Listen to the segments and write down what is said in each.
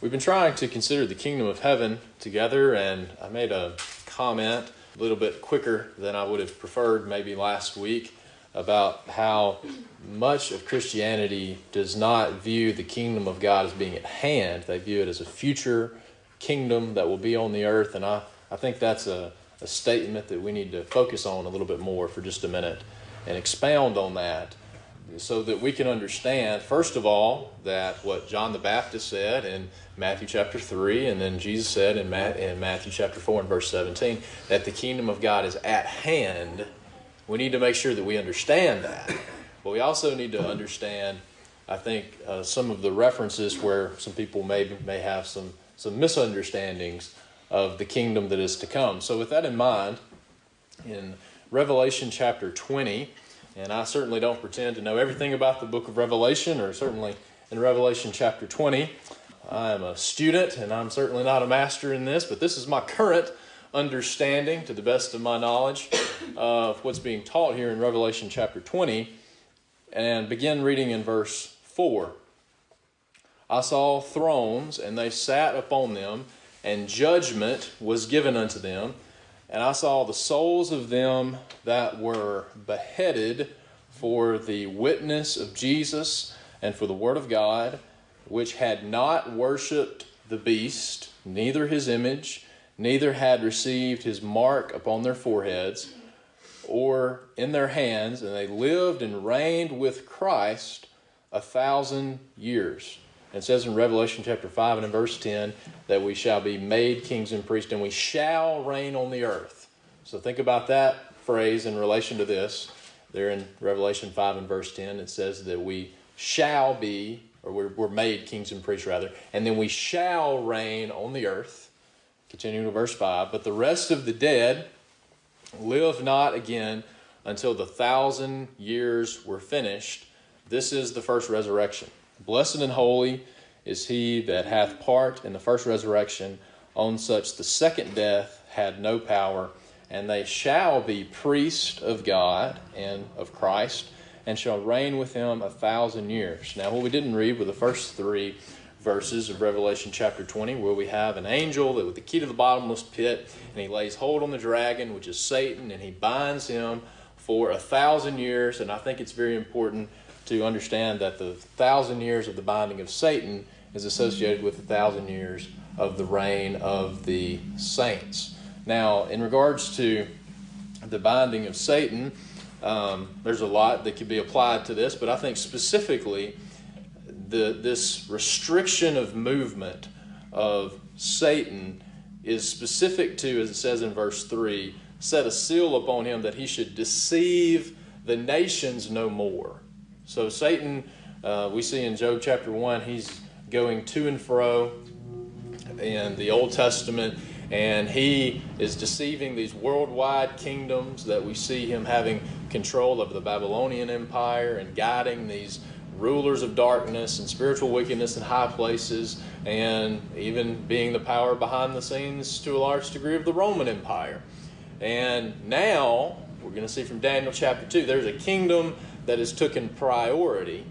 We've been trying to consider the kingdom of heaven together, and I made a comment a little bit quicker than I would have preferred maybe last week about how much of Christianity does not view the kingdom of God as being at hand. They view it as a future kingdom that will be on the earth, and I, I think that's a, a statement that we need to focus on a little bit more for just a minute and expound on that so that we can understand, first of all, that what John the Baptist said in Matthew chapter 3, and then Jesus said in, Matthew chapter 4 and verse 17, that the kingdom of God is at hand. We need to make sure that we understand that. But we also need to understand, I think, uh, some of the references where some people may, may have some, some misunderstandings of the kingdom that is to come. So, with that in mind, in Revelation chapter 20, and I certainly don't pretend to know everything about the book of Revelation, or certainly in Revelation chapter 20. I am a student, and I'm certainly not a master in this, but this is my current understanding, to the best of my knowledge, of what's being taught here in Revelation chapter 20. And begin reading in verse 4. I saw thrones, and they sat upon them, and judgment was given unto them and I saw the souls of them that were beheaded for the witness of Jesus and for the Word of God, which had not worshipped the beast, neither his image, neither had received his mark upon their foreheads or in their hands, and they lived and reigned with Christ a thousand years. It says in Revelation chapter 5 and in verse 10 that we shall be made kings and priests and we shall reign on the earth. So think about that phrase in relation to this. There in Revelation 5 and verse 10, it says that we shall be, or we're, we're made kings and priests rather, and then we shall reign on the earth. Continuing to verse 5. But the rest of the dead live not again until the thousand years were finished. This is the first resurrection. Blessed and holy is he that hath part in the first resurrection. On such the second death had no power, and they shall be priests of God and of Christ, and shall reign with him a thousand years. Now, what we didn't read were the first three verses of Revelation chapter 20, where we have an angel that with the key to the bottomless pit, and he lays hold on the dragon, which is Satan, and he binds him for a thousand years. And I think it's very important to understand that the thousand years of the binding of Satan is associated with the thousand years of the reign of the saints. Now, in regards to the binding of Satan, um, there's a lot that could be applied to this, but I think specifically the, this restriction of movement of Satan is specific to, as it says in verse 3, set a seal upon him that he should deceive the nations no more. So Satan, uh, we see in Job chapter 1, he's going to and fro in the Old Testament, and he is deceiving these worldwide kingdoms that we see him having control of the Babylonian Empire and guiding these rulers of darkness and spiritual wickedness in high places, and even being the power behind the scenes to a large degree of the Roman Empire. And now, we're going to see from Daniel chapter 2, there's a kingdom that has taken priority.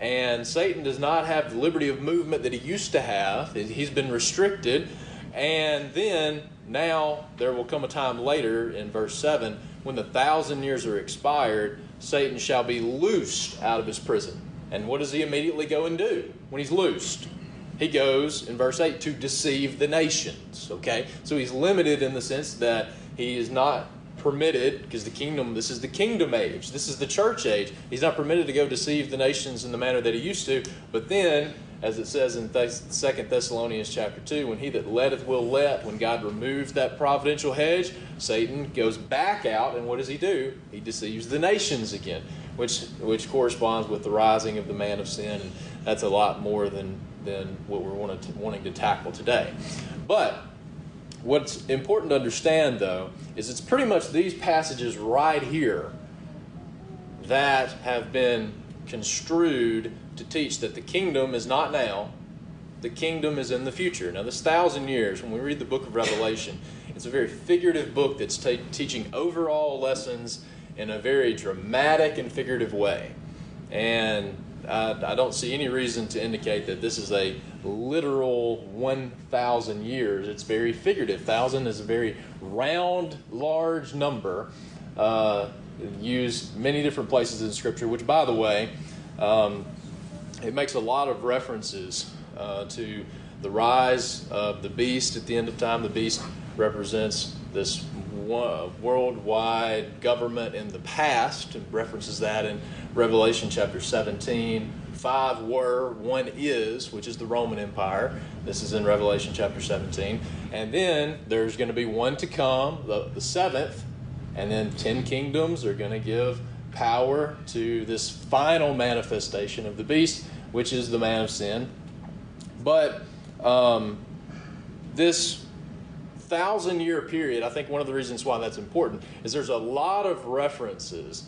And Satan does not have the liberty of movement that he used to have. He's been restricted. And then now there will come a time later in verse 7 when the thousand years are expired, Satan shall be loosed out of his prison. And what does he immediately go and do when he's loosed? He goes in verse 8 to deceive the nations. Okay? So he's limited in the sense that he is not permitted, because the kingdom, this is the kingdom age, this is the church age. He's not permitted to go deceive the nations in the manner that he used to. But then, as it says in Second Thessalonians chapter 2, when he that letteth will let, when God removes that providential hedge, Satan goes back out, and what does he do? He deceives the nations again, which, which corresponds with the rising of the man of sin. And that's a lot more than than what we're wanting to tackle today. But what's important to understand, though, is it's pretty much these passages right here that have been construed to teach that the kingdom is not now, the kingdom is in the future. Now, this thousand years, when we read the book of Revelation, it's a very figurative book that's ta- teaching overall lessons in a very dramatic and figurative way. And I, I don't see any reason to indicate that this is a literal 1,000 years. It's very figurative. Thousand is a very round, large number. Uh, used many different places in Scripture, which, by the way, um, it makes a lot of references uh, to the rise of the beast at the end of time. The beast represents this worldwide government in the past, and references that in Revelation chapter 17. Five were, one is, which is the Roman Empire. This is in Revelation chapter 17. And then there's going to be one to come, the, the seventh, and then ten kingdoms are going to give power to this final manifestation of the beast, which is the man of sin. But um, this thousand year period, I think one of the reasons why that's important is there's a lot of references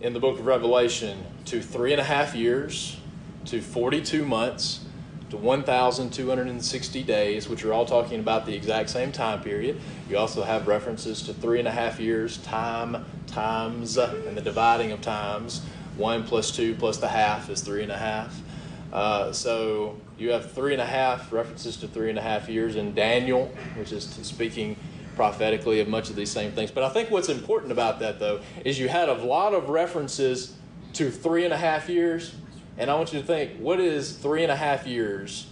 in the book of Revelation to three and a half years, to 42 months, to 1,260 days, which are all talking about the exact same time period. You also have references to three and a half years, time, times, and the dividing of times. One plus two plus the half is three and a half. Uh, so you have three and a half references to three and a half years in Daniel, which is speaking prophetically of much of these same things. But I think what's important about that, though, is you had a lot of references to three and a half years. And I want you to think what is three and a half years?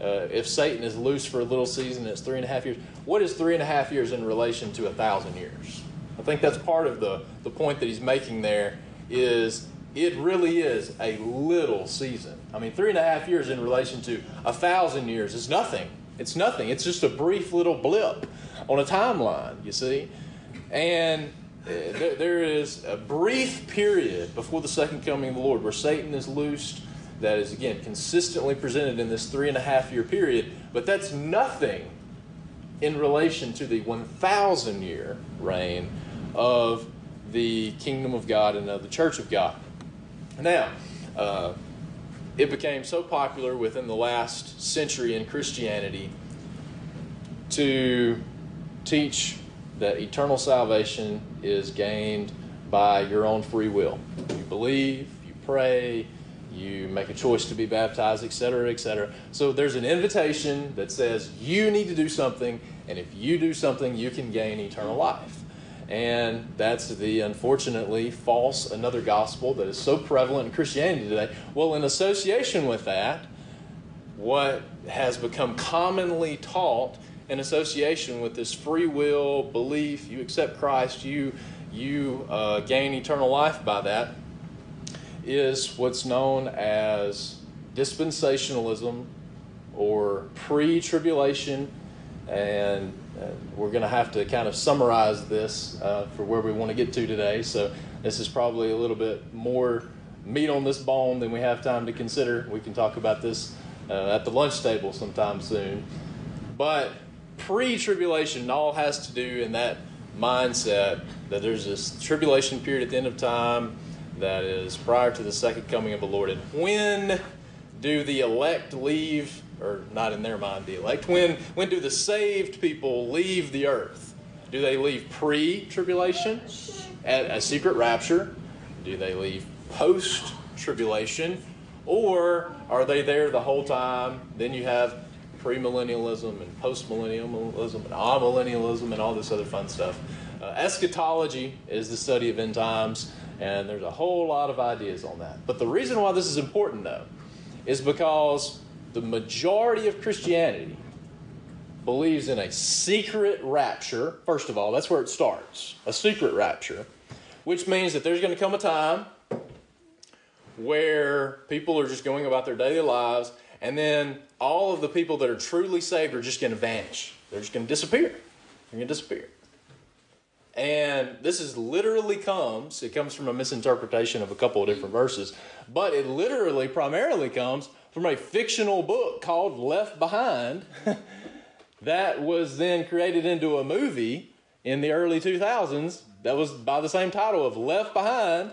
Uh, if Satan is loose for a little season, it's three and a half years. What is three and a half years in relation to a thousand years? I think that's part of the, the point that he's making there is it really is a little season. I mean, three and a half years in relation to a thousand years is nothing. It's nothing. It's just a brief little blip on a timeline, you see. And eh, there, there is a brief period before the second coming of the Lord where Satan is loosed. That is, again, consistently presented in this three and a half year period. But that's nothing in relation to the 1,000 year reign of the kingdom of God and of the church of God. Now, uh, it became so popular within the last century in Christianity to teach that eternal salvation is gained by your own free will. You believe, you pray, you make a choice to be baptized, etc., etc. So there's an invitation that says you need to do something, and if you do something, you can gain eternal life. And that's the unfortunately false another gospel that is so prevalent in Christianity today. Well, in association with that, what has become commonly taught in association with this free will belief, you accept Christ, you you uh, gain eternal life by that, is what's known as dispensationalism or pre-tribulation and we're going to have to kind of summarize this uh, for where we want to get to today. So this is probably a little bit more meat on this bone than we have time to consider. We can talk about this uh, at the lunch table sometime soon. But pre-tribulation all has to do in that mindset that there's this tribulation period at the end of time that is prior to the second coming of the Lord. And when do the elect leave or not in their mind, the elect. When, when do the saved people leave the earth? Do they leave pre tribulation at a secret rapture? Do they leave post tribulation? Or are they there the whole time? Then you have premillennialism and postmillennialism and amillennialism and all this other fun stuff. Uh, eschatology is the study of end times, and there's a whole lot of ideas on that. But the reason why this is important, though, is because the majority of Christianity believes in a secret rapture. First of all, that's where it starts a secret rapture, which means that there's going to come a time where people are just going about their daily lives, and then all of the people that are truly saved are just going to vanish. They're just going to disappear. They're going to disappear. And this is literally comes, it comes from a misinterpretation of a couple of different verses, but it literally primarily comes from a fictional book called Left Behind that was then created into a movie in the early 2000s that was by the same title of Left Behind.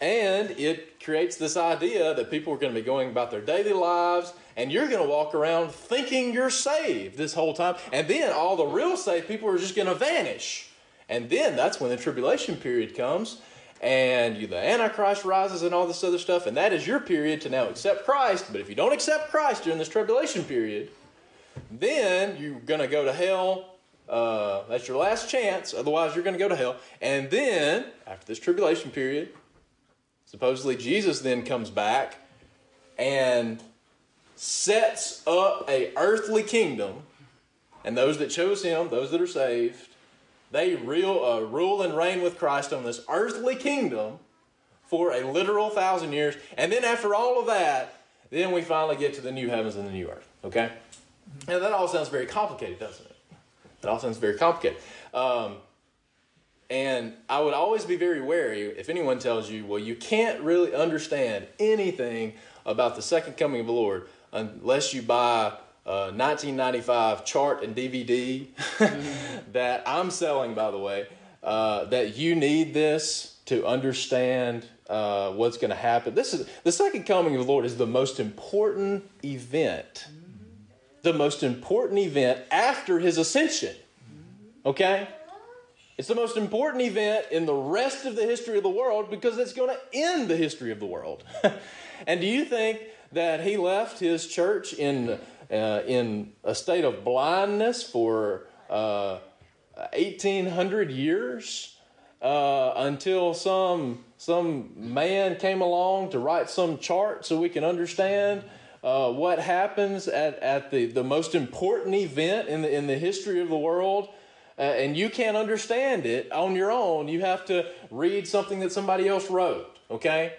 And it creates this idea that people are going to be going about their daily lives, and you're going to walk around thinking you're saved this whole time. And then all the real saved people are just going to vanish. And then that's when the tribulation period comes, and you, the Antichrist rises and all this other stuff, and that is your period to now accept Christ. But if you don't accept Christ during this tribulation period, then you're going to go to hell. Uh, that's your last chance. Otherwise, you're going to go to hell. And then, after this tribulation period, supposedly Jesus then comes back and sets up a earthly kingdom. And those that chose him, those that are saved, they real, uh, rule and reign with Christ on this earthly kingdom for a literal thousand years. And then after all of that, then we finally get to the new heavens and the new earth. Okay? Now that all sounds very complicated, doesn't it? That all sounds very complicated. Um, and I would always be very wary if anyone tells you, well, you can't really understand anything about the second coming of the Lord unless you buy a 1995 chart and DVD that I'm selling, by the way, uh, that you need this to understand uh, what's going to happen. This is the second coming of the Lord is the most important event the most important event after his ascension. Okay? It's the most important event in the rest of the history of the world because it's going to end the history of the world. and do you think that he left his church in, uh, in a state of blindness for uh, 1800 years uh, until some, some man came along to write some chart so we can understand? uh, what happens at, at the, the most important event in the, in the history of the world, uh, and you can't understand it on your own. You have to read something that somebody else wrote, okay?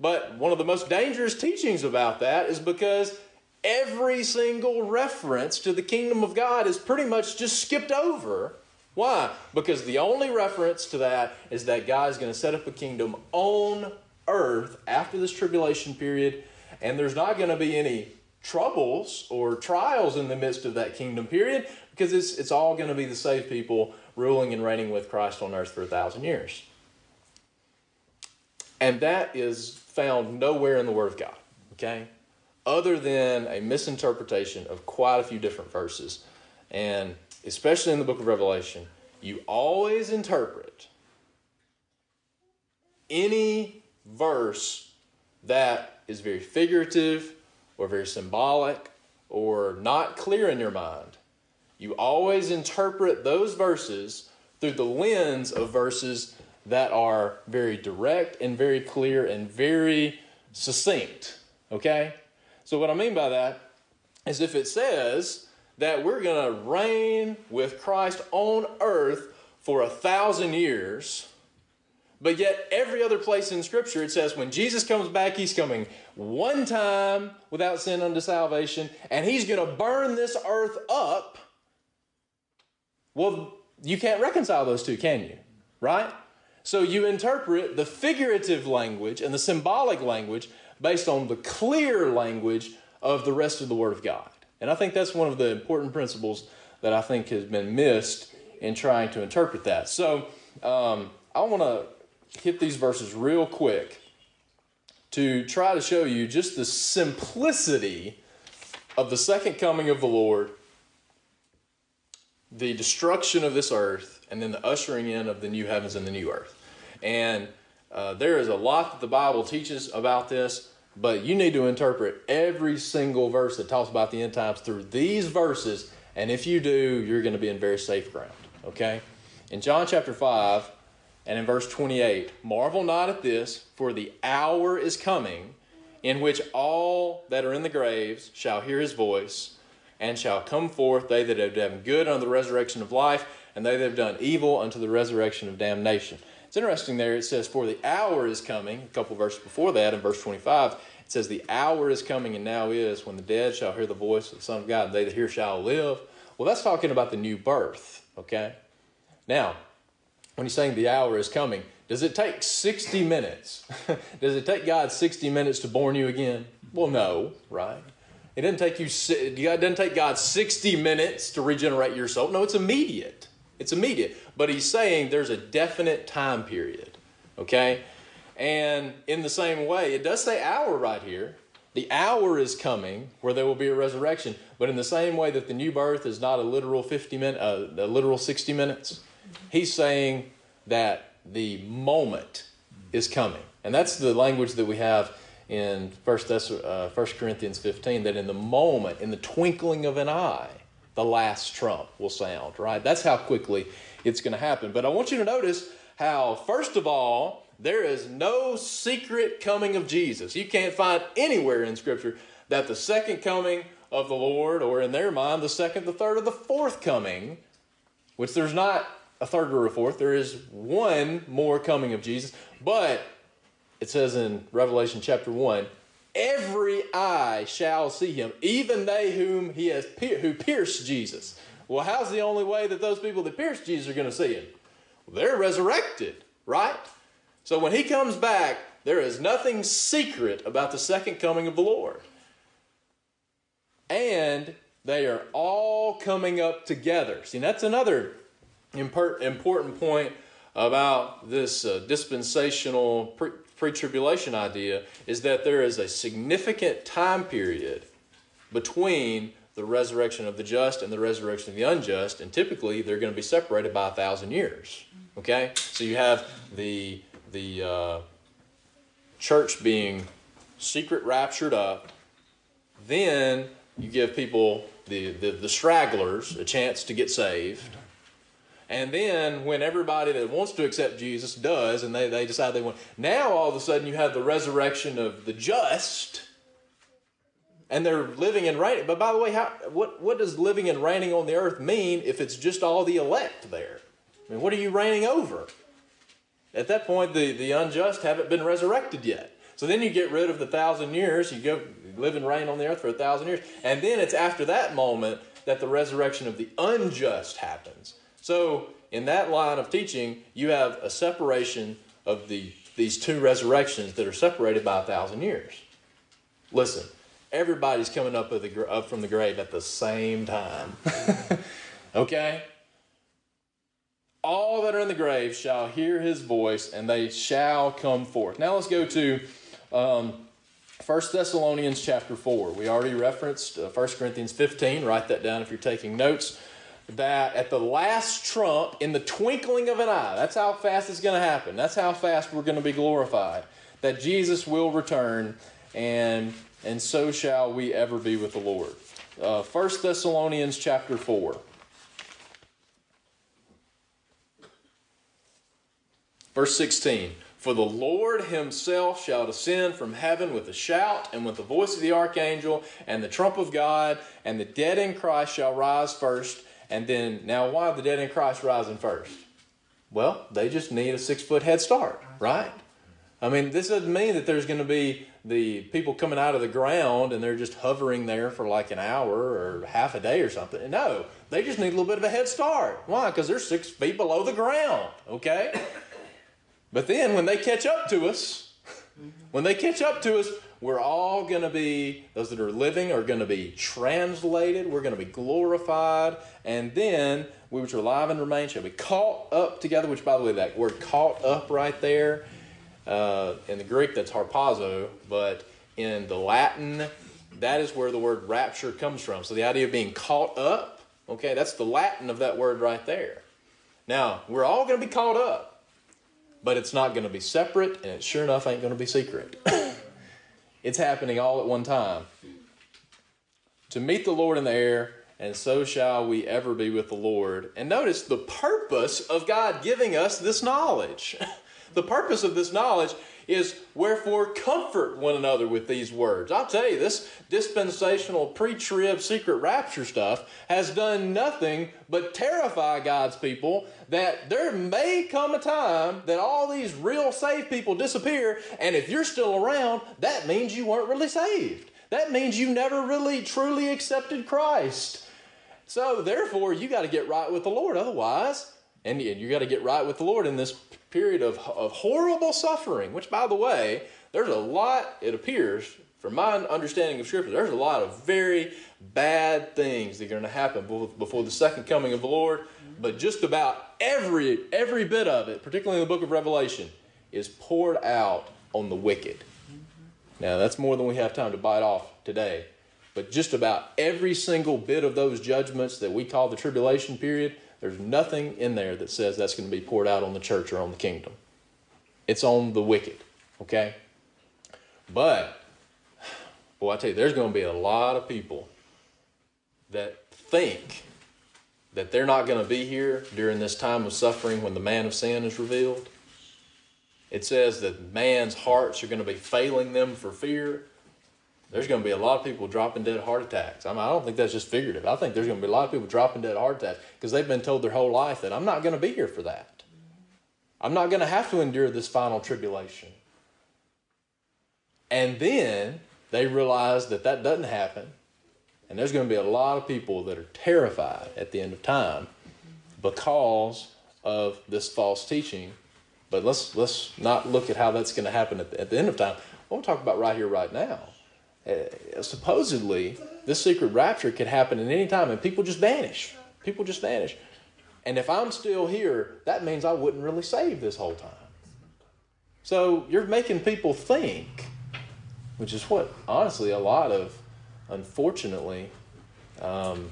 But one of the most dangerous teachings about that is because every single reference to the kingdom of God is pretty much just skipped over. Why? Because the only reference to that is that God is going to set up a kingdom on earth after this tribulation period and there's not going to be any troubles or trials in the midst of that kingdom period because it's, it's all going to be the saved people ruling and reigning with Christ on earth for a thousand years. And that is found nowhere in the Word of God, okay? Other than a misinterpretation of quite a few different verses. And especially in the book of Revelation, you always interpret any verse that is very figurative or very symbolic or not clear in your mind, you always interpret those verses through the lens of verses that are very direct and very clear and very succinct. Okay? So, what I mean by that is if it says that we're going to reign with Christ on earth for a thousand years, but yet, every other place in Scripture, it says when Jesus comes back, he's coming one time without sin unto salvation, and he's going to burn this earth up. Well, you can't reconcile those two, can you? Right? So you interpret the figurative language and the symbolic language based on the clear language of the rest of the Word of God. And I think that's one of the important principles that I think has been missed in trying to interpret that. So um, I want to hit these verses real quick to try to show you just the simplicity of the second coming of the Lord, the destruction of this earth, and then the ushering in of the new heavens and the new earth. And uh, there is a lot that the Bible teaches about this, but you need to interpret every single verse that talks about the end times through these verses. And if you do, you're going to be in very safe ground. Okay? In John chapter 5, and in verse 28, marvel not at this, for the hour is coming in which all that are in the graves shall hear his voice, and shall come forth, they that have done good unto the resurrection of life, and they that have done evil unto the resurrection of damnation. It's interesting there, it says, For the hour is coming, a couple verses before that, in verse 25, it says, The hour is coming and now is when the dead shall hear the voice of the Son of God, and they that hear shall live. Well, that's talking about the new birth, okay? Now, when he's saying the hour is coming, does it take 60 minutes? does it take God 60 minutes to born you again? Well, no, right? It doesn't take you. It doesn't take God 60 minutes to regenerate your soul. No, it's immediate. It's immediate. But he's saying there's a definite time period. Okay? And in the same way, it does say hour right here. The hour is coming where there will be a resurrection. But in the same way that the new birth is not a literal 50 min, uh, a literal 60 minutes, he's saying that the moment is coming. And that's the language that we have in 1, uh, 1 Corinthians 15 that in the moment, in the twinkling of an eye, the last trump will sound, right? That's how quickly it's going to happen. But I want you to notice how, first of all, there is no secret coming of Jesus. You can't find anywhere in Scripture that the second coming of the Lord, or in their mind, the second, the third, or the fourth coming, which there's not a third or a fourth, there is one more coming of Jesus. But it says in Revelation chapter 1 every eye shall see him, even they whom he has who pierced Jesus. Well, how's the only way that those people that pierced Jesus are going to see him? They're resurrected, right? So when he comes back, there is nothing secret about the second coming of the Lord. And they are all coming up together. See, that's another important point about this uh, dispensational pre tribulation idea is that there is a significant time period between the resurrection of the just and the resurrection of the unjust, and typically they're going to be separated by a thousand years. Okay? So you have the, the uh, church being secret raptured up, then you give people, the, the, the stragglers, a chance to get saved and then when everybody that wants to accept Jesus does, and they, they decide they want, now all of a sudden you have the resurrection of the just, and they're living and reigning. But by the way, how, what, what does living and reigning on the earth mean if it's just all the elect there? I mean, what are you reigning over? At that point, the, the unjust haven't been resurrected yet. So then you get rid of the thousand years, you go live and reign on the earth for a thousand years, and then it's after that moment that the resurrection of the unjust happens. So, in that line of teaching, you have a separation of the, these two resurrections that are separated by a thousand years. Listen, everybody's coming up, the, up from the grave at the same time. okay? All that are in the grave shall hear his voice, and they shall come forth. Now let's go to um, 1 Thessalonians chapter 4. We already referenced uh, 1 Corinthians 15. Write that down if you're taking notes that at the last trump, in the twinkling of an eye, that's how fast it's going to happen. That's how fast we're going to be glorified. That Jesus will return, and and so shall we ever be with the Lord. Uh, 1 Thessalonians chapter 4. Verse 16 For the Lord himself shall descend from heaven with a shout, and with the voice of the archangel, and the trump of God, and the dead in Christ shall rise first. And then, now why are the dead in Christ rising first? Well, they just need a six foot head start, right? I mean, this doesn't mean that there's going to be the people coming out of the ground and they're just hovering there for like an hour or half a day or something. No, they just need a little bit of a head start. Why? Because they're six feet below the ground, okay? But then when they catch up to us, mm-hmm. when they catch up to us, we're all going to be, those that are living are going to be translated. We're going to be glorified. And then we which are alive and remain shall be caught up together, which, by the way, that word caught up right there, uh, in the Greek, that's harpazo, but in the Latin, that is where the word rapture comes from. So the idea of being caught up, okay, that's the Latin of that word right there. Now, we're all going to be caught up, but it's not going to be separate, and it sure enough ain't going to be secret. It's happening all at one time. To meet the Lord in the air, and so shall we ever be with the Lord. And notice the purpose of God giving us this knowledge. the purpose of this knowledge is wherefore comfort one another with these words. I'll tell you, this dispensational pre trib secret rapture stuff has done nothing but terrify God's people that there may come a time that all these real saved people disappear, and if you're still around, that means you weren't really saved. That means you never really truly accepted Christ. So, therefore, you got to get right with the Lord. Otherwise, And, you got to get right with the Lord in this period of, of horrible suffering, which, by the way, there's a lot, it appears, from my understanding of Scripture, there's a lot of very bad things that are going to happen before the second coming of the Lord. Mm-hmm. But just about every every bit of it, particularly in the book of Revelation, is poured out on the wicked. Mm-hmm. Now that's more than we have time to bite off today. But just about every single bit of those judgments that we call the tribulation period, there's nothing in there that says that's going to be poured out on the church or on the kingdom. It's on the wicked. Okay? But, boy, I tell you, there's going to be a lot of people that think that they're not going to be here during this time of suffering when the man of sin is revealed. It says that man's hearts are going to be failing them for fear. There's going to be a lot of people dropping dead heart attacks. I, mean, I don't think that's just figurative. I think there's going to be a lot of people dropping dead heart attacks because they've been told their whole life that I'm not going to be here for that. I'm not going to have to endure this final tribulation. And then they realize that that doesn't happen. And there's going to be a lot of people that are terrified at the end of time because of this false teaching. But let's let's not look at how that's going to happen at the, at the end of time. I want to talk about right here, right now. Uh, supposedly, this secret rapture could happen at any time, and people just vanish. People just vanish. And if I'm still here, that means I wouldn't really save this whole time. So you're making people think which is what honestly a lot of, unfortunately, um,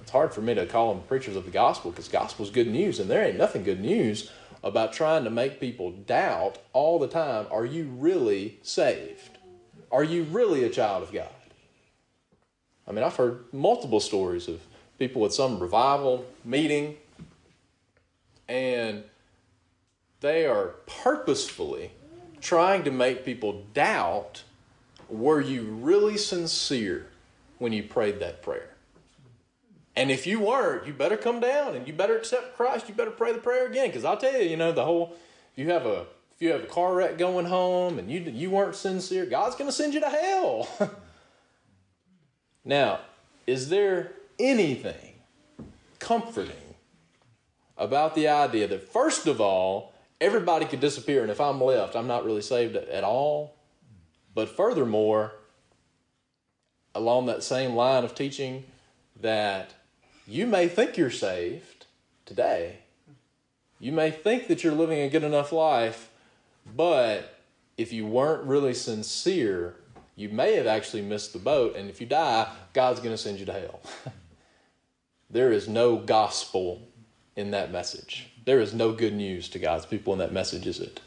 it's hard for me to call them preachers of the gospel because gospel is good news, and there ain't nothing good news about trying to make people doubt all the time are you really saved? Are you really a child of God? I mean, I've heard multiple stories of people at some revival meeting, and they are purposefully trying to make people doubt were you really sincere when you prayed that prayer? And if you weren't, you better come down and you better accept Christ. You better pray the prayer again. Because I'll tell you, you know, the whole if you have a you have a car wreck going home and you you weren't sincere, God's going to send you to hell. now, is there anything comforting about the idea that first of all, everybody could disappear, and if I'm left, I'm not really saved at all? But furthermore, along that same line of teaching, that you may think you're saved today. You may think that you're living a good enough life, but if you weren't really sincere, you may have actually missed the boat. And if you die, God's going to send you to hell. there is no gospel in that message. There is no good news to God's people in that message, is it?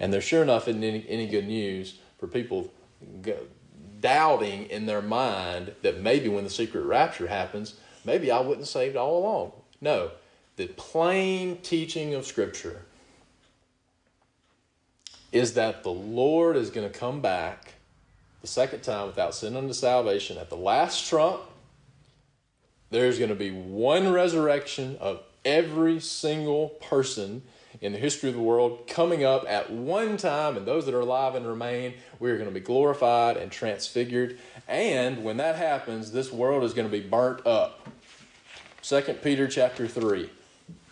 And there sure enough isn't any, any good news for people doubting in their mind that maybe when the secret rapture happens, maybe I wasn't saved all along. No, the plain teaching of Scripture is that the Lord is going to come back the second time without sin unto salvation at the last trump. There's going to be one resurrection of every single person in the history of the world coming up at one time, and those that are alive and remain, we are going to be glorified and transfigured. And when that happens, this world is going to be burnt up. 2 Peter chapter 3,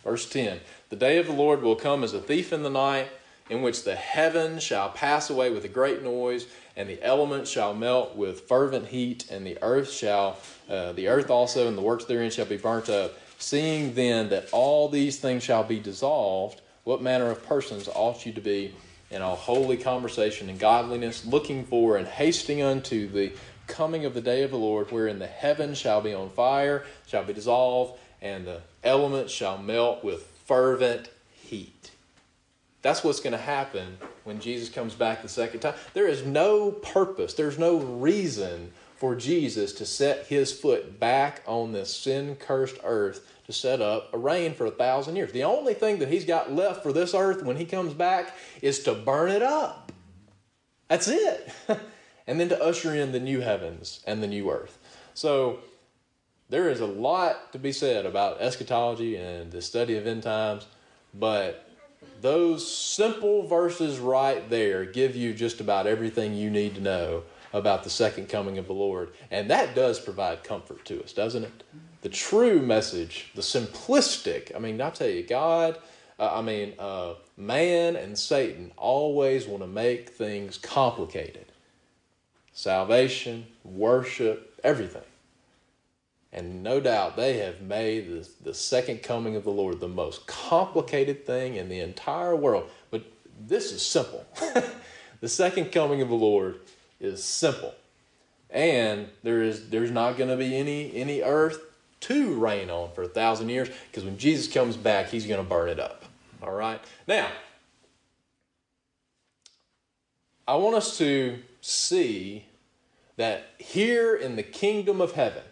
verse 10. The day of the Lord will come as a thief in the night, in which the heavens shall pass away with a great noise, and the elements shall melt with fervent heat, and the earth shall, uh, the earth also and the works therein shall be burnt up. Seeing then that all these things shall be dissolved, what manner of persons ought you to be in all holy conversation and godliness, looking for and hasting unto the coming of the day of the Lord, wherein the heavens shall be on fire, shall be dissolved, and the elements shall melt with fervent heat. That's what's going to happen when Jesus comes back the second time. There is no purpose, there's no reason for Jesus to set his foot back on this sin cursed earth to set up a reign for a thousand years. The only thing that he's got left for this earth when he comes back is to burn it up. That's it. and then to usher in the new heavens and the new earth. So there is a lot to be said about eschatology and the study of end times, but those simple verses right there give you just about everything you need to know about the second coming of the Lord. And that does provide comfort to us, doesn't it? The true message, the simplistic, I mean, I tell you, God, uh, I mean, uh, man and Satan always want to make things complicated salvation, worship, everything. And no doubt they have made the, the second coming of the Lord the most complicated thing in the entire world. But this is simple. the second coming of the Lord is simple. And there is there's not going to be any any earth to reign on for a thousand years because when Jesus comes back, he's going to burn it up. All right. Now, I want us to see that here in the kingdom of heaven,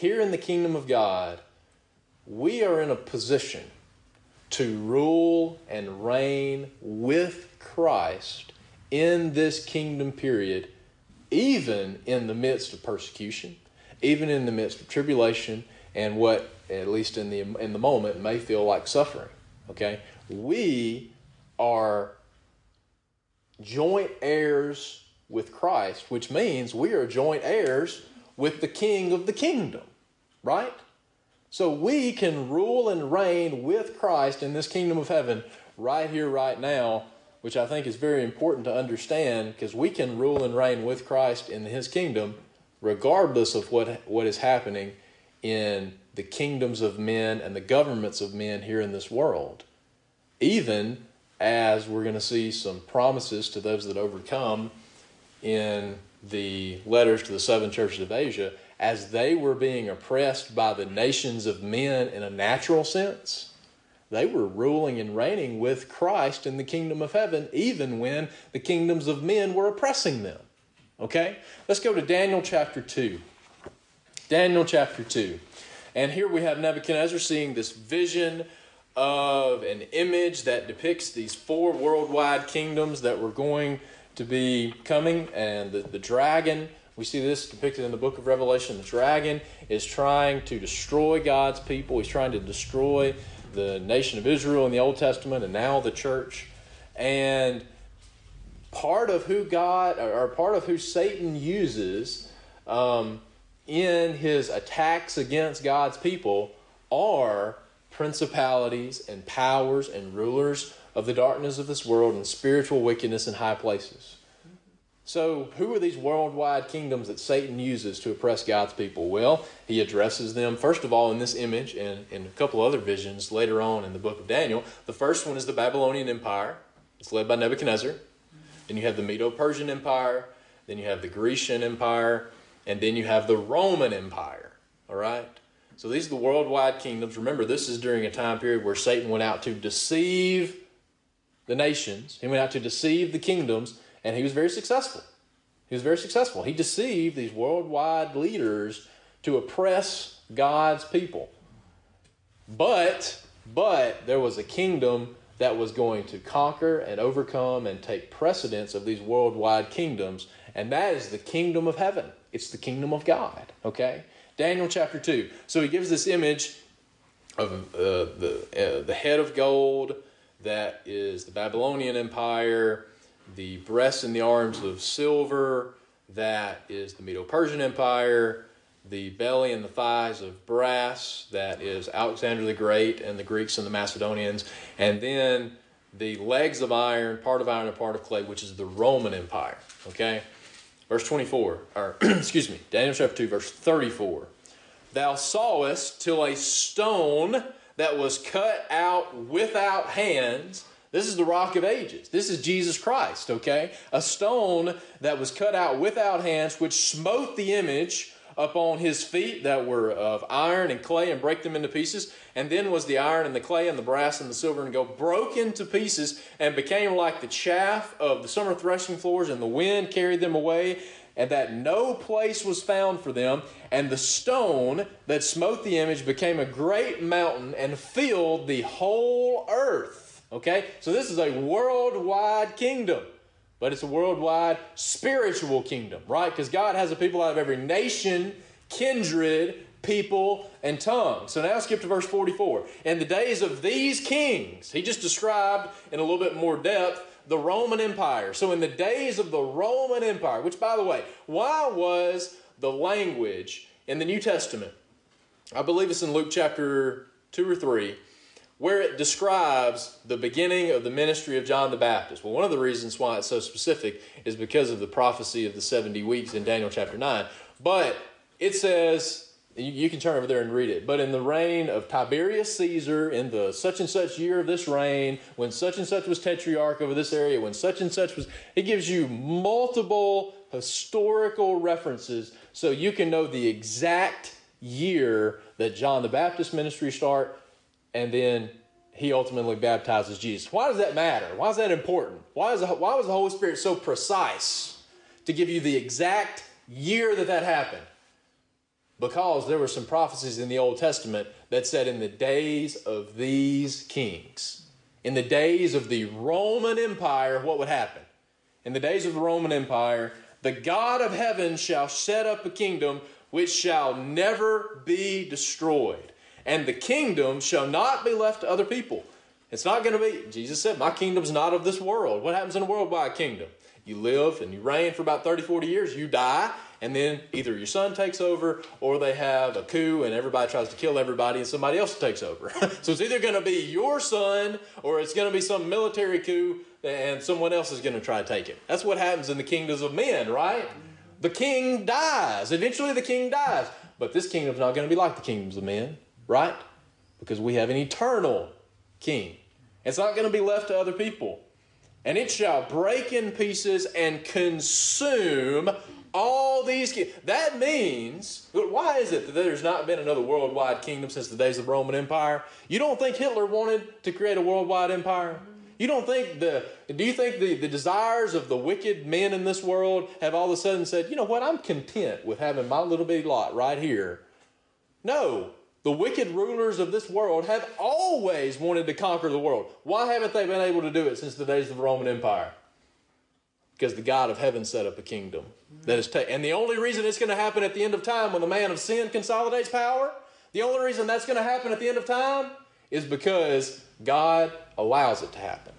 here in the kingdom of God, we are in a position to rule and reign with Christ in this kingdom period, even in the midst of persecution, even in the midst of tribulation, and what, at least in the, in the moment, may feel like suffering. Okay? We are joint heirs with Christ, which means we are joint heirs with the King of the kingdom, right? So we can rule and reign with Christ in this kingdom of heaven right here, right now, which I think is very important to understand because we can rule and reign with Christ in his kingdom regardless of what, what is happening in the kingdoms of men and the governments of men here in this world. Even as we're going to see some promises to those that overcome in the letters to the seven churches of Asia, as they were being oppressed by the nations of men in a natural sense, they were ruling and reigning with Christ in the kingdom of heaven, even when the kingdoms of men were oppressing them. Okay? Let's go to Daniel chapter 2. Daniel chapter 2. And here we have Nebuchadnezzar seeing this vision of an image that depicts these four worldwide kingdoms that were going to be coming. And the, the dragon, we see this depicted in the book of Revelation. The dragon is trying to destroy God's people, he's trying to destroy the nation of Israel in the Old Testament and now the church. And part of who God, or part of who Satan uses um, in his attacks against God's people are principalities and powers and rulers of the darkness of this world and spiritual wickedness in high places. So, who are these worldwide kingdoms that Satan uses to oppress God's people? Well, he addresses them, first of all, in this image and in a couple other visions later on in the book of Daniel. The first one is the Babylonian Empire, it's led by Nebuchadnezzar. Then you have the Medo Persian Empire, then you have the Grecian Empire, and then you have the Roman Empire. All right? So these are the worldwide kingdoms. Remember, this is during a time period where Satan went out to deceive the nations, he went out to deceive the kingdoms, and he was very successful. He was very successful. He deceived these worldwide leaders to oppress God's people. But, but there was a kingdom that was going to conquer and overcome and take precedence of these worldwide kingdoms, and that is the kingdom of heaven. It's the kingdom of God, okay? Daniel chapter 2. So he gives this image of uh, the, uh, the head of gold that is the Babylonian Empire, the breasts and the arms of silver that is the Medo Persian Empire, the belly and the thighs of brass that is Alexander the Great and the Greeks and the Macedonians, and then the legs of iron, part of iron and part of clay, which is the Roman Empire. Okay? Verse 24, or excuse me, Daniel chapter 2, verse 34. Thou sawest till a stone that was cut out without hands. This is the rock of ages. This is Jesus Christ, okay? A stone that was cut out without hands, which smote the image upon his feet that were of iron and clay and break them into pieces. And then was the iron and the clay and the brass and the silver and gold broke into pieces and became like the chaff of the summer threshing floors, and the wind carried them away, and that no place was found for them. And the stone that smote the image became a great mountain and filled the whole earth. Okay? So this is a worldwide kingdom but it's a worldwide spiritual kingdom, right? Because God has a people out of every nation, kindred, people, and tongue. So now skip to verse 44. In the days of these kings, he just described in a little bit more depth the Roman Empire. So in the days of the Roman Empire, which by the way, why was the language in the New Testament? I believe it's in Luke chapter 2 or 3 where it describes the beginning of the ministry of John the Baptist. Well, one of the reasons why it's so specific is because of the prophecy of the 70 weeks in Daniel chapter 9. But it says, you, can turn over there and read it, but in the reign of Tiberius Caesar, in the such and such year of this reign, when such and such was tetrarch over this area, when such and such was, it gives you multiple historical references so you can know the exact year that John the Baptist ministry start and then he ultimately baptizes Jesus. Why does that matter? Why is that important? Why, is the, why was the Holy Spirit so precise to give you the exact year that that happened? Because there were some prophecies in the Old Testament that said, in the days of these kings, in the days of the Roman Empire, what would happen? In the days of the Roman Empire, the God of heaven shall set up a kingdom which shall never be destroyed and the kingdom shall not be left to other people. It's not going to be, Jesus said, My kingdom's not of this world. What happens in a worldwide kingdom? You live and you reign for about 30, 40 years, you die, and then either your son takes over or they have a coup and everybody tries to kill everybody and somebody else takes over. so it's either going to be your son or it's going to be some military coup and someone else is going to try to take it. That's what happens in the kingdoms of men, right? The king dies. Eventually the king dies. But this kingdom's not going to be like the kingdoms of men right? Because we have an eternal king. It's not going to be left to other people. And it shall break in pieces and consume all these. That means, why is it that there's not been another worldwide kingdom since the days of the Roman Empire? You don't think Hitler wanted to create a worldwide empire? You don't think the, do you think the, the desires of the wicked men in this world have all of a sudden said, you know what, I'm content with having my little bitty lot right here? No, the wicked rulers of this world have always wanted to conquer the world. Why haven't they been able to do it since the days of the Roman Empire? Because the God of heaven set up a kingdom that is ta- and the only reason it's going to happen at the end of time when the man of sin consolidates power, the only reason that's going to happen at the end of time is because God allows it to happen.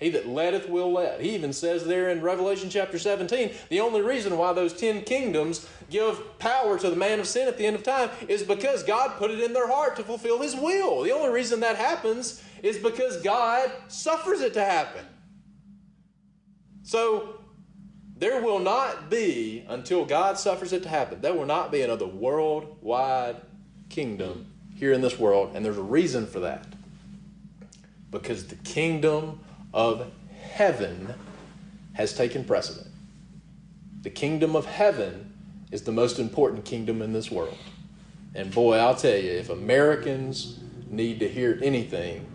He that letteth will let. He even says there in Revelation chapter 17, the only reason why those ten kingdoms give power to the man of sin at the end of time is because God put it in their heart to fulfill his will. The only reason that happens is because God suffers it to happen. So there will not be, until God suffers it to happen, there will not be another worldwide kingdom here in this world. And there's a reason for that. Because the kingdom of heaven has taken precedent. The kingdom of heaven is the most important kingdom in this world. And boy, I'll tell you, if Americans need to hear anything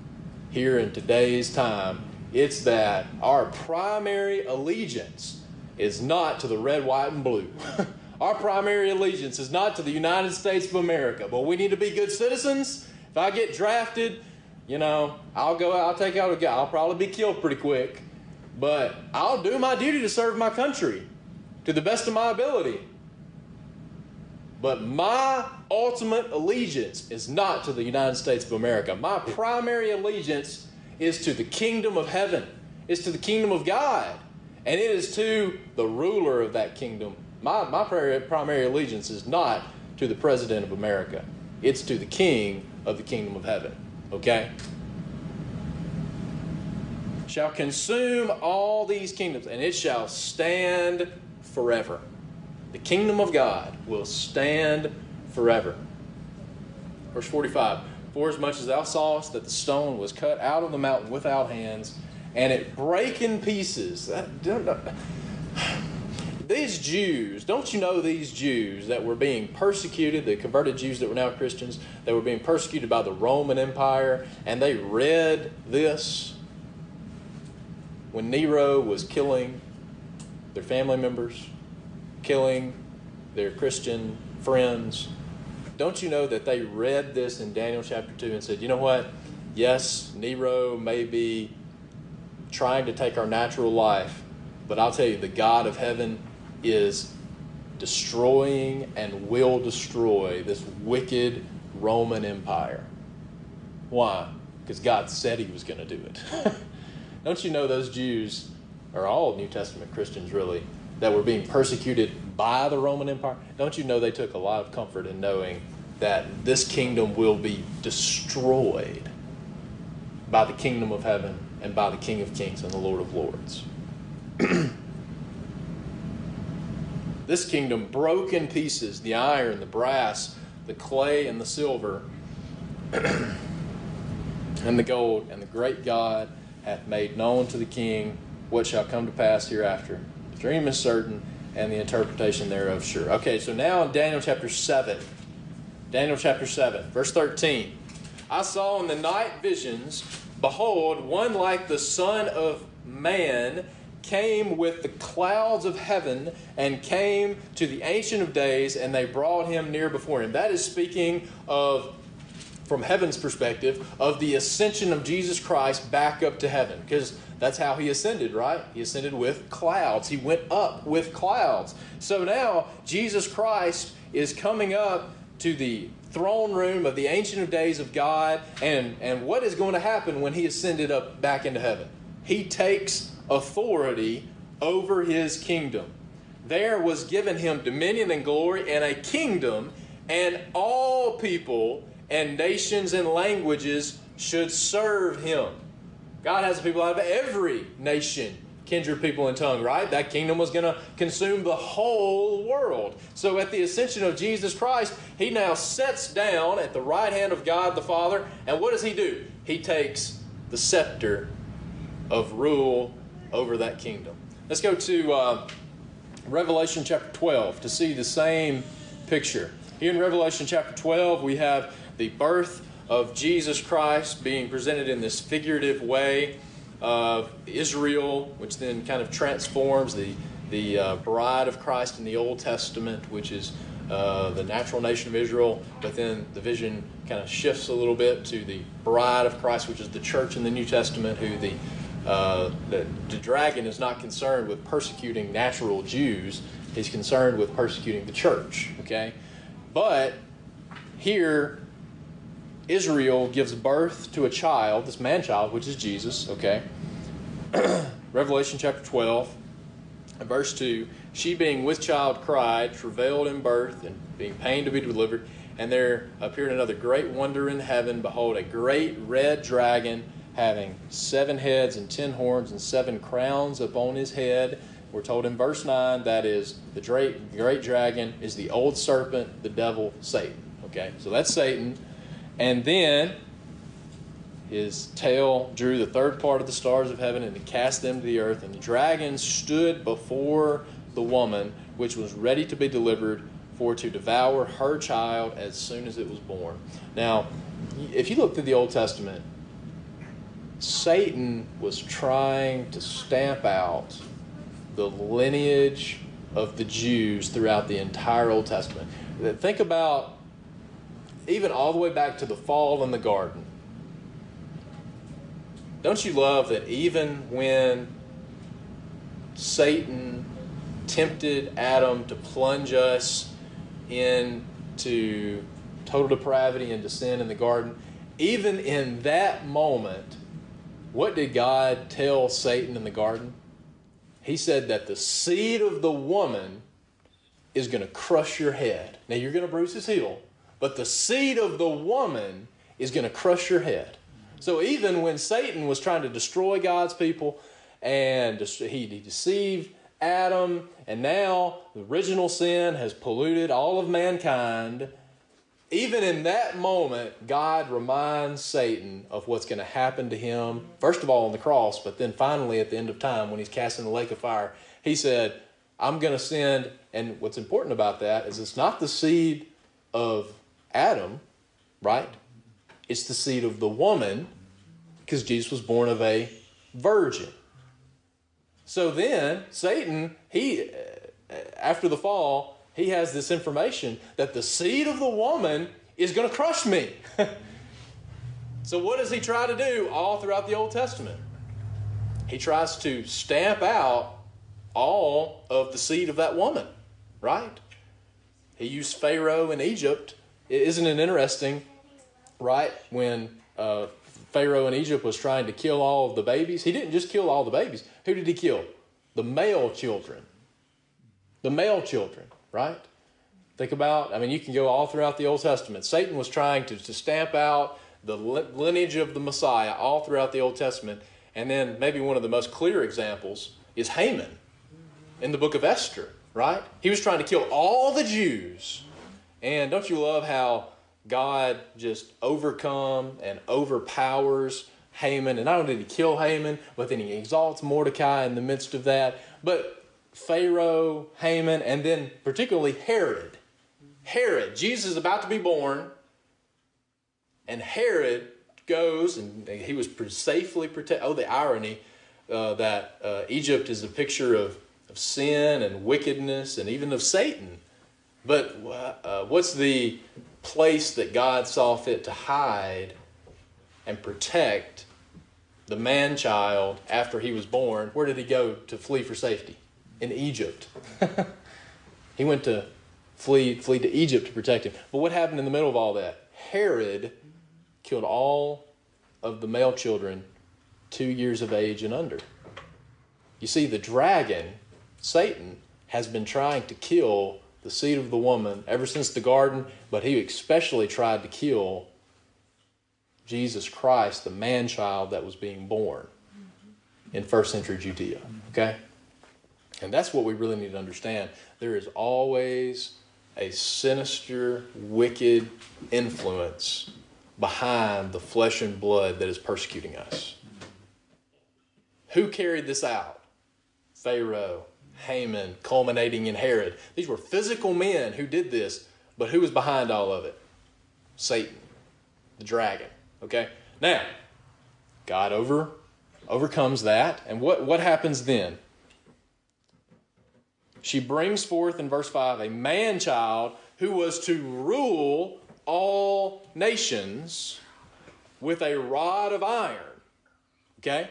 here in today's time, it's that our primary allegiance is not to the red, white, and blue. our primary allegiance is not to the United States of America, but we need to be good citizens. If I get drafted, you know, I'll go out, I'll take out a guy, I'll probably be killed pretty quick, but I'll do my duty to serve my country to the best of my ability. But my ultimate allegiance is not to the United States of America. My primary allegiance is to the kingdom of heaven, is to the kingdom of God, and it is to the ruler of that kingdom. My, my primary allegiance is not to the president of America, it's to the king of the kingdom of heaven. Okay? Shall consume all these kingdoms, and it shall stand forever. The kingdom of God will stand forever. Verse 45 For as much as thou sawest that the stone was cut out of the mountain without hands, and it brake in pieces. That, these Jews, don't you know these Jews that were being persecuted, the converted Jews that were now Christians, that were being persecuted by the Roman Empire, and they read this when Nero was killing their family members, killing their Christian friends. Don't you know that they read this in Daniel chapter 2 and said, you know what? Yes, Nero may be trying to take our natural life, but I'll tell you, the God of heaven is destroying and will destroy this wicked Roman Empire. Why? Because God said He was going to do it. Don't you know those Jews, or all New Testament Christians really, that were being persecuted by the Roman Empire? Don't you know they took a lot of comfort in knowing that this kingdom will be destroyed by the kingdom of heaven and by the King of Kings and the Lord of Lords? this kingdom broke in pieces the iron, the brass, the clay, and the silver, and the gold, and the great God hath made known to the king what shall come to pass hereafter. The dream is certain, and the interpretation thereof sure. Okay, so now in Daniel chapter 7, Daniel chapter 7, verse 13. I saw in the night visions, behold, one like the Son of Man came with the clouds of heaven and came to the Ancient of Days, and they brought him near before him. That is speaking of, from heaven's perspective, of the ascension of Jesus Christ back up to heaven. Because that's how he ascended, right? He ascended with clouds. He went up with clouds. So now Jesus Christ is coming up to the throne room of the Ancient of Days of God. And, and what is going to happen when he ascended up back into heaven? He takes authority over his kingdom. There was given him dominion and glory and a kingdom, and all people and nations and languages should serve him. God has people out of every nation, kindred, people, and tongue, right? That kingdom was going to consume the whole world. So at the ascension of Jesus Christ, he now sits down at the right hand of God the Father, and what does he do? He takes the scepter of rule over that kingdom. Let's go to uh, Revelation chapter 12 to see the same picture. Here in Revelation chapter 12, we have the birth of Jesus Christ being presented in this figurative way of Israel, which then kind of transforms the, the uh, bride of Christ in the Old Testament, which is uh, the natural nation of Israel, but then the vision kind of shifts a little bit to the bride of Christ, which is the church in the New Testament, who the uh, the, the dragon is not concerned with persecuting natural Jews. He's concerned with persecuting the church. Okay, but here Israel gives birth to a child, this man child, which is Jesus. Okay, Revelation chapter twelve, verse two. She being with child cried, travailed in birth, and being pained to be delivered. And there appeared another great wonder in heaven. Behold, a great red dragon having seven heads and ten horns and seven crowns upon his head. We're told in verse 9 that is the great, great dragon is the old serpent, the devil, Satan. Okay, so that's Satan. And then his tail drew the third part of the stars of heaven and he cast them to the earth. And the dragon stood before the woman, which was ready to be delivered for to devour her child as soon as it was born. Now, if you look through the Old Testament, Satan was trying to stamp out the lineage of the Jews throughout the entire Old Testament. Think about even all the way back to the fall in the garden. Don't you love that even when Satan tempted Adam to plunge us into total depravity and to sin in the garden, even in that moment, what did God tell Satan in the garden? He said that the seed of the woman is going to crush your head. Now you're going to bruise his heel, but the seed of the woman is going to crush your head. So even when Satan was trying to destroy God's people and he deceived Adam, and now the original sin has polluted all of mankind even in that moment, God reminds Satan of what's going to happen to him, first of all on the cross, but then finally at the end of time when he's cast in the lake of fire. He said, I'm going to send, and what's important about that is it's not the seed of Adam, right? It's the seed of the woman, because Jesus was born of a virgin. So then, Satan, he, uh, after the fall, he has this information that the seed of the woman is going to crush me. so, what does he try to do all throughout the Old Testament? He tries to stamp out all of the seed of that woman, right? He used Pharaoh in Egypt. Isn't it interesting, right? When uh, Pharaoh in Egypt was trying to kill all of the babies, he didn't just kill all the babies. Who did he kill? The male children. The male children, right? Think about, I mean, you can go all throughout the Old Testament. Satan was trying to, to stamp out the lineage of the Messiah all throughout the Old Testament. And then maybe one of the most clear examples is Haman in the book of Esther, right? He was trying to kill all the Jews. And don't you love how God just overcome and overpowers Haman? And not only did he kill Haman, but then he exalts Mordecai in the midst of that. But Pharaoh, Haman, and then particularly Herod. Herod, Jesus is about to be born, and Herod goes and he was safely protected. Oh, the irony uh, that uh, Egypt is a picture of, of sin and wickedness and even of Satan. But uh, what's the place that God saw fit to hide and protect the man child after he was born? Where did he go to flee for safety? In Egypt. he went to flee, flee to Egypt to protect him. But what happened in the middle of all that? Herod killed all of the male children two years of age and under. You see, the dragon, Satan, has been trying to kill the seed of the woman ever since the garden, but he especially tried to kill Jesus Christ, the man child that was being born in first century Judea. Okay? And that's what we really need to understand. There is always a sinister, wicked influence behind the flesh and blood that is persecuting us. Who carried this out? Pharaoh, Haman, culminating in Herod. These were physical men who did this, but who was behind all of it? Satan, the dragon. Okay? Now, God over overcomes that, and what, what happens then? She brings forth in verse 5 a man child who was to rule all nations with a rod of iron. Okay?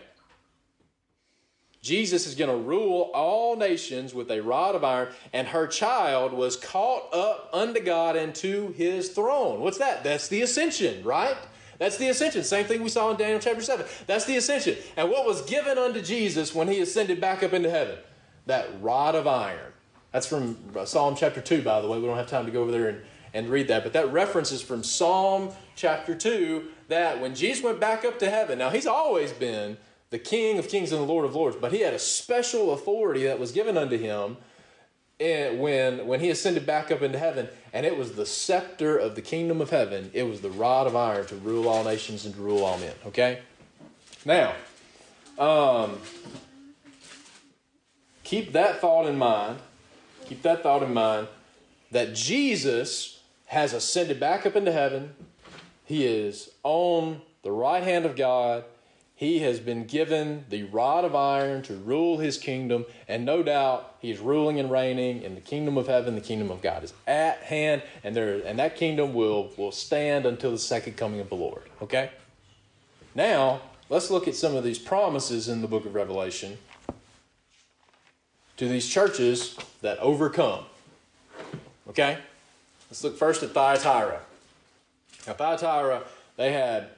Jesus is going to rule all nations with a rod of iron, and her child was caught up unto God and to his throne. What's that? That's the ascension, right? That's the ascension. Same thing we saw in Daniel chapter 7. That's the ascension. And what was given unto Jesus when he ascended back up into heaven? That rod of iron. That's from Psalm chapter 2, by the way. We don't have time to go over there and and read that. But that reference is from Psalm chapter 2 that when Jesus went back up to heaven, now he's always been the King of kings and the Lord of lords, but he had a special authority that was given unto him when, when he ascended back up into heaven, and it was the scepter of the kingdom of heaven. It was the rod of iron to rule all nations and to rule all men. Okay? Now, um, keep that thought in mind. Keep that thought in mind that Jesus has ascended back up into heaven. He is on the right hand of God. He has been given the rod of iron to rule his kingdom, and no doubt he is ruling and reigning in the kingdom of heaven. The kingdom of God is at hand, and there and that kingdom will, will stand until the second coming of the Lord. Okay? Now, let's look at some of these promises in the book of Revelation to these churches that overcome. Okay? Let's look first at Thyatira. Now, Thyatira, they had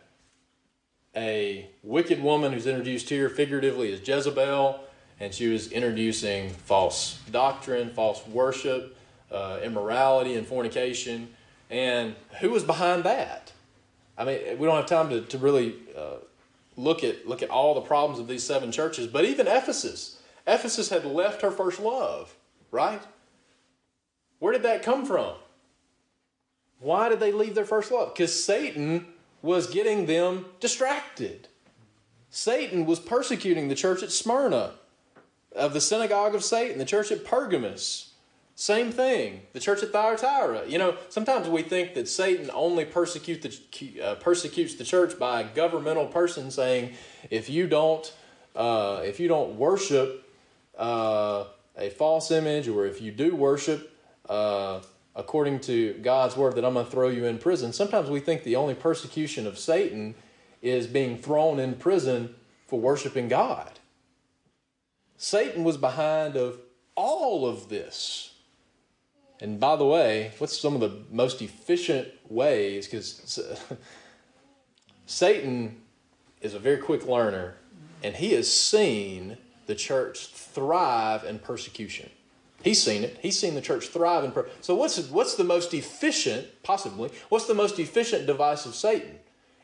a wicked woman who's introduced here figuratively as Jezebel, and she was introducing false doctrine, false worship, uh, immorality, and fornication. And who was behind that? I mean, we don't have time to, to really uh, look at look at all the problems of these seven churches, but even Ephesus. Ephesus had left her first love, right? Where did that come from? Why did they leave their first love? Because Satan was getting them distracted. Satan was persecuting the church at Smyrna, of the synagogue of Satan, the church at Pergamus. Same thing, the church at Thyatira. You know, sometimes we think that Satan only persecute the, uh, persecutes the church by a governmental person saying, if you don't, uh, if you don't worship uh, a false image, or if you do worship uh, according to God's word that I'm going to throw you in prison. Sometimes we think the only persecution of Satan is being thrown in prison for worshiping God. Satan was behind of all of this. And by the way, what's some of the most efficient ways? Because Satan is a very quick learner, and he has seen the church thrive in persecution. He's seen it. He's seen the church thrive in per- so what's what's the most efficient possibly? What's the most efficient device of Satan?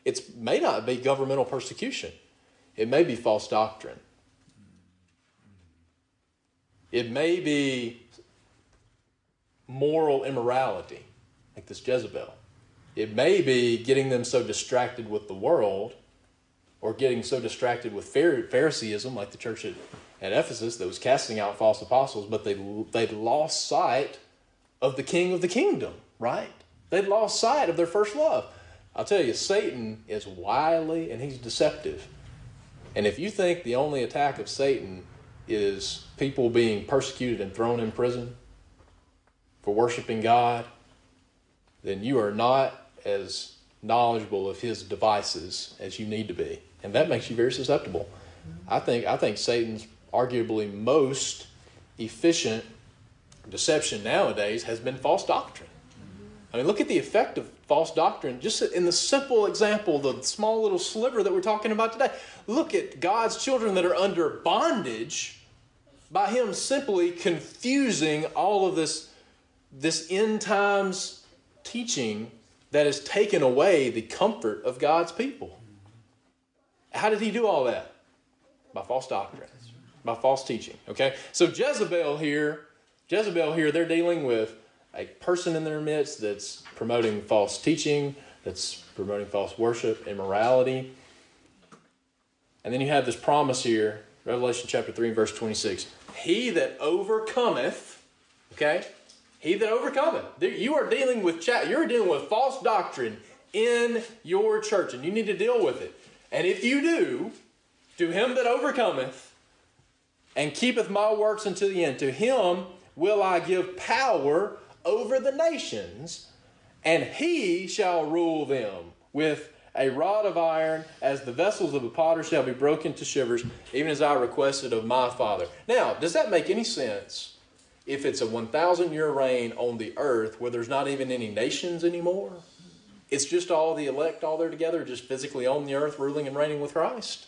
It may not be governmental persecution. It may be false doctrine. It may be moral immorality, like this Jezebel. It may be getting them so distracted with the world or getting so distracted with Phariseeism, like the church at, at Ephesus that was casting out false apostles, but they, they'd lost sight of the king of the kingdom, right? They'd lost sight of their first love. I'll tell you, Satan is wily and he's deceptive. And if you think the only attack of Satan is people being persecuted and thrown in prison for worshiping God, then you are not as knowledgeable of his devices as you need to be. And that makes you very susceptible. I think I think Satan's arguably most efficient deception nowadays has been false doctrine. I mean, look at the effect of false doctrine just in the simple example, the small little sliver that we're talking about today. Look at God's children that are under bondage by Him simply confusing all of this, this end times teaching that has taken away the comfort of God's people. How did He do all that? By false doctrine, by false teaching. Okay? So Jezebel here, Jezebel here, they're dealing with a person in their midst that's promoting false teaching, that's promoting false worship, immorality. And then you have this promise here, Revelation chapter 3, verse 26. He that overcometh, okay? He that overcometh. You are dealing with chat, you're dealing with false doctrine in your church, and you need to deal with it. And if you do, to him that overcometh and keepeth my works unto the end, to him will I give power over the nations, and he shall rule them with a rod of iron, as the vessels of a potter shall be broken to shivers, even as I requested of my Father. Now, does that make any sense if it's a 1,000 year reign on the earth where there's not even any nations anymore? It's just all the elect all there together, just physically on the earth, ruling and reigning with Christ.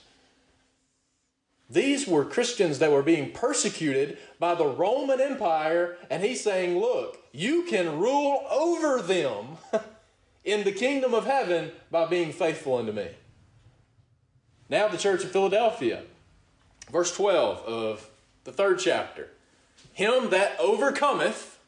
These were Christians that were being persecuted by the Roman Empire, and he's saying, Look, you can rule over them in the kingdom of heaven by being faithful unto me. Now, the church of Philadelphia, verse 12 of the third chapter Him that overcometh,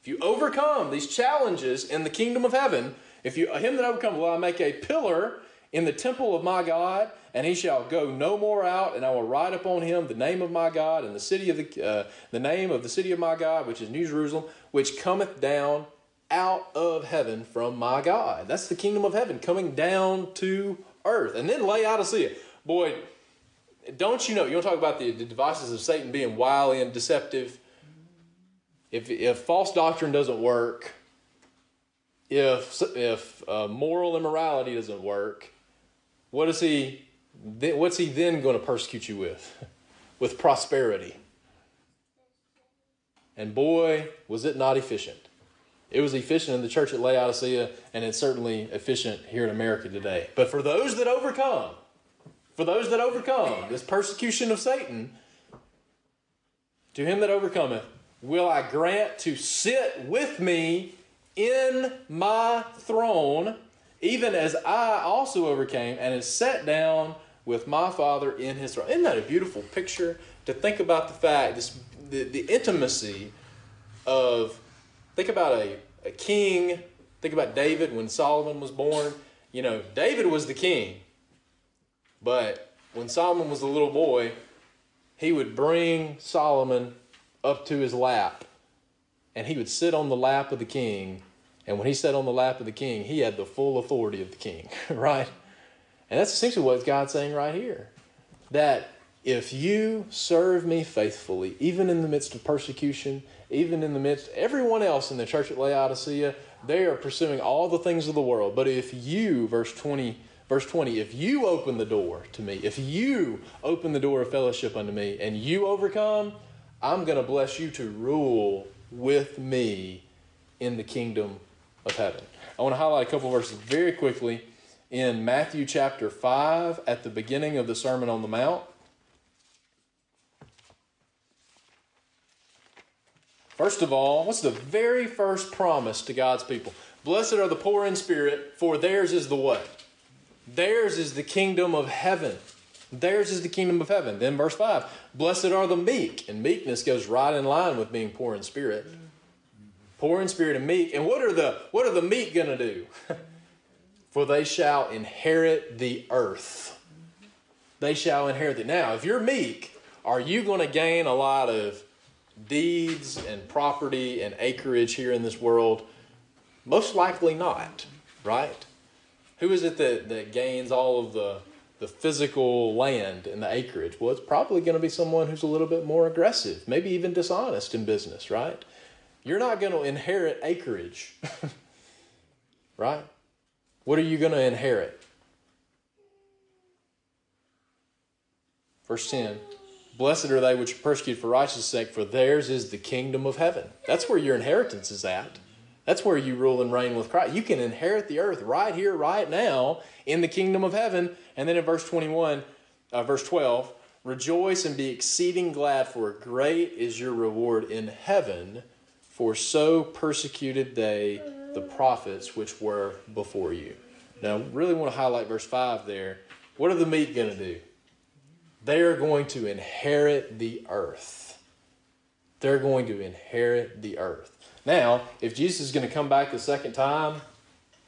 if you overcome these challenges in the kingdom of heaven, if you him that overcome will I make a pillar in the temple of my God, and he shall go no more out, and I will write upon him the name of my God and the city of the uh, the name of the city of my God, which is New Jerusalem, which cometh down out of heaven from my God. That's the kingdom of heaven coming down to earth. And then Laodicea. Boy, don't you know? You want to talk about the, the devices of Satan being wily and deceptive? If, if false doctrine doesn't work, if, if uh, moral immorality doesn't work, what is he? What's he then going to persecute you with? with prosperity. And boy, was it not efficient. It was efficient in the church at Laodicea, and it's certainly efficient here in America today. But for those that overcome, for those that overcome this persecution of Satan, to him that overcometh, will I grant to sit with me in my throne, even as I also overcame and is sat down with my Father in his throne. Isn't that a beautiful picture to think about the fact, this, the, the intimacy of, think about a, a king, think about David when Solomon was born. You know, David was the king, but when Solomon was a little boy, he would bring Solomon up to his lap and he would sit on the lap of the king. And when he sat on the lap of the king, he had the full authority of the king, right? And that's essentially what God's saying right here. That if you serve me faithfully, even in the midst of persecution, even in the midst, everyone else in the church at Laodicea, they are pursuing all the things of the world. But if you, verse 20, verse 20, if you open the door to me, if you open the door of fellowship unto me, and you overcome, I'm going to bless you to rule with me in the kingdom of heaven. I want to highlight a couple verses very quickly in Matthew chapter 5 at the beginning of the Sermon on the Mount. First of all, what's the very first promise to God's people? Blessed are the poor in spirit, for theirs is the what? Theirs is the kingdom of heaven. Theirs is the kingdom of heaven. Then verse 5 Blessed are the meek. And meekness goes right in line with being poor in spirit. Poor in spirit and meek. And what are the what are the meek gonna do? For they shall inherit the earth. They shall inherit it. Now, if you're meek, are you going to gain a lot of deeds and property and acreage here in this world? Most likely not, right? Who is it that, that gains all of the, the physical land and the acreage? Well, it's probably going to be someone who's a little bit more aggressive, maybe even dishonest in business, right? You're not going to inherit acreage, right? What are you going to inherit? Verse 10 Blessed are they which are persecuted for righteousness' sake, for theirs is the kingdom of heaven. That's where your inheritance is at. That's where you rule and reign with Christ. You can inherit the earth right here, right now, in the kingdom of heaven. And then in verse 21, uh, verse 12, rejoice and be exceeding glad, for great is your reward in heaven, for so persecuted they the prophets which were before you. Now, really want to highlight verse 5 there. What are the meek going to do? They are going to inherit the earth. They're going to inherit the earth. Now, if Jesus is going to come back the second time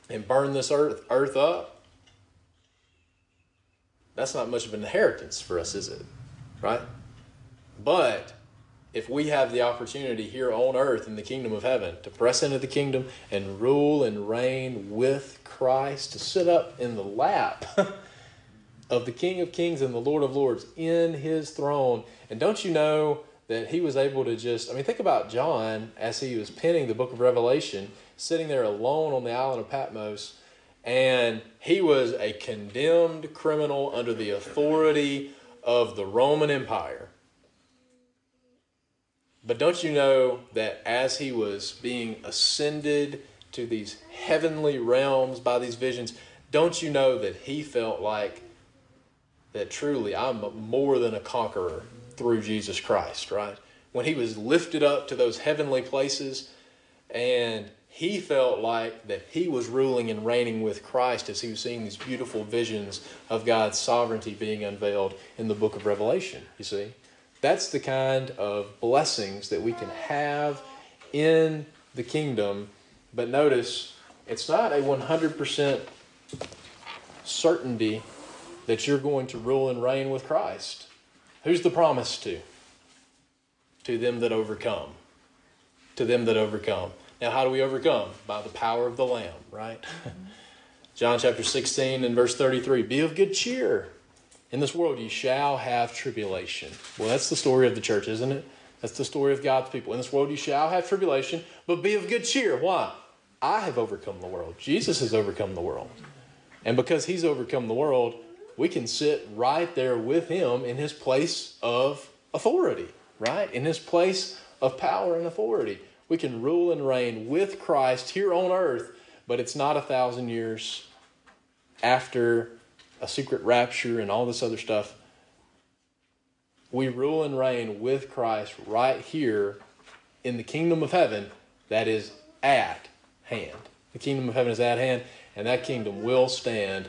and burn this earth, earth up, that's not much of an inheritance for us, is it? Right? But if we have the opportunity here on earth in the kingdom of heaven to press into the kingdom and rule and reign with Christ, to sit up in the lap of the King of Kings and the Lord of Lords in his throne. And don't you know that he was able to just, I mean, think about John as he was penning the book of Revelation, sitting there alone on the island of Patmos, and he was a condemned criminal under the authority of the Roman Empire. But don't you know that as he was being ascended to these heavenly realms by these visions, don't you know that he felt like that truly I'm more than a conqueror through Jesus Christ, right? When he was lifted up to those heavenly places and he felt like that he was ruling and reigning with Christ as he was seeing these beautiful visions of God's sovereignty being unveiled in the book of Revelation, you see? That's the kind of blessings that we can have in the kingdom. But notice, it's not a 100% certainty that you're going to rule and reign with Christ. Who's the promise to? To them that overcome. To them that overcome. Now, how do we overcome? By the power of the Lamb, right? John chapter 16 and verse 33 Be of good cheer. In this world you shall have tribulation. Well, that's the story of the church, isn't it? That's the story of God's people. In this world you shall have tribulation, but be of good cheer. Why? I have overcome the world. Jesus has overcome the world. And because he's overcome the world, we can sit right there with him in his place of authority, right? In his place of power and authority. We can rule and reign with Christ here on earth, but it's not a thousand years after a secret rapture and all this other stuff. We rule and reign with Christ right here in the kingdom of heaven that is at hand. The kingdom of heaven is at hand, and that kingdom will stand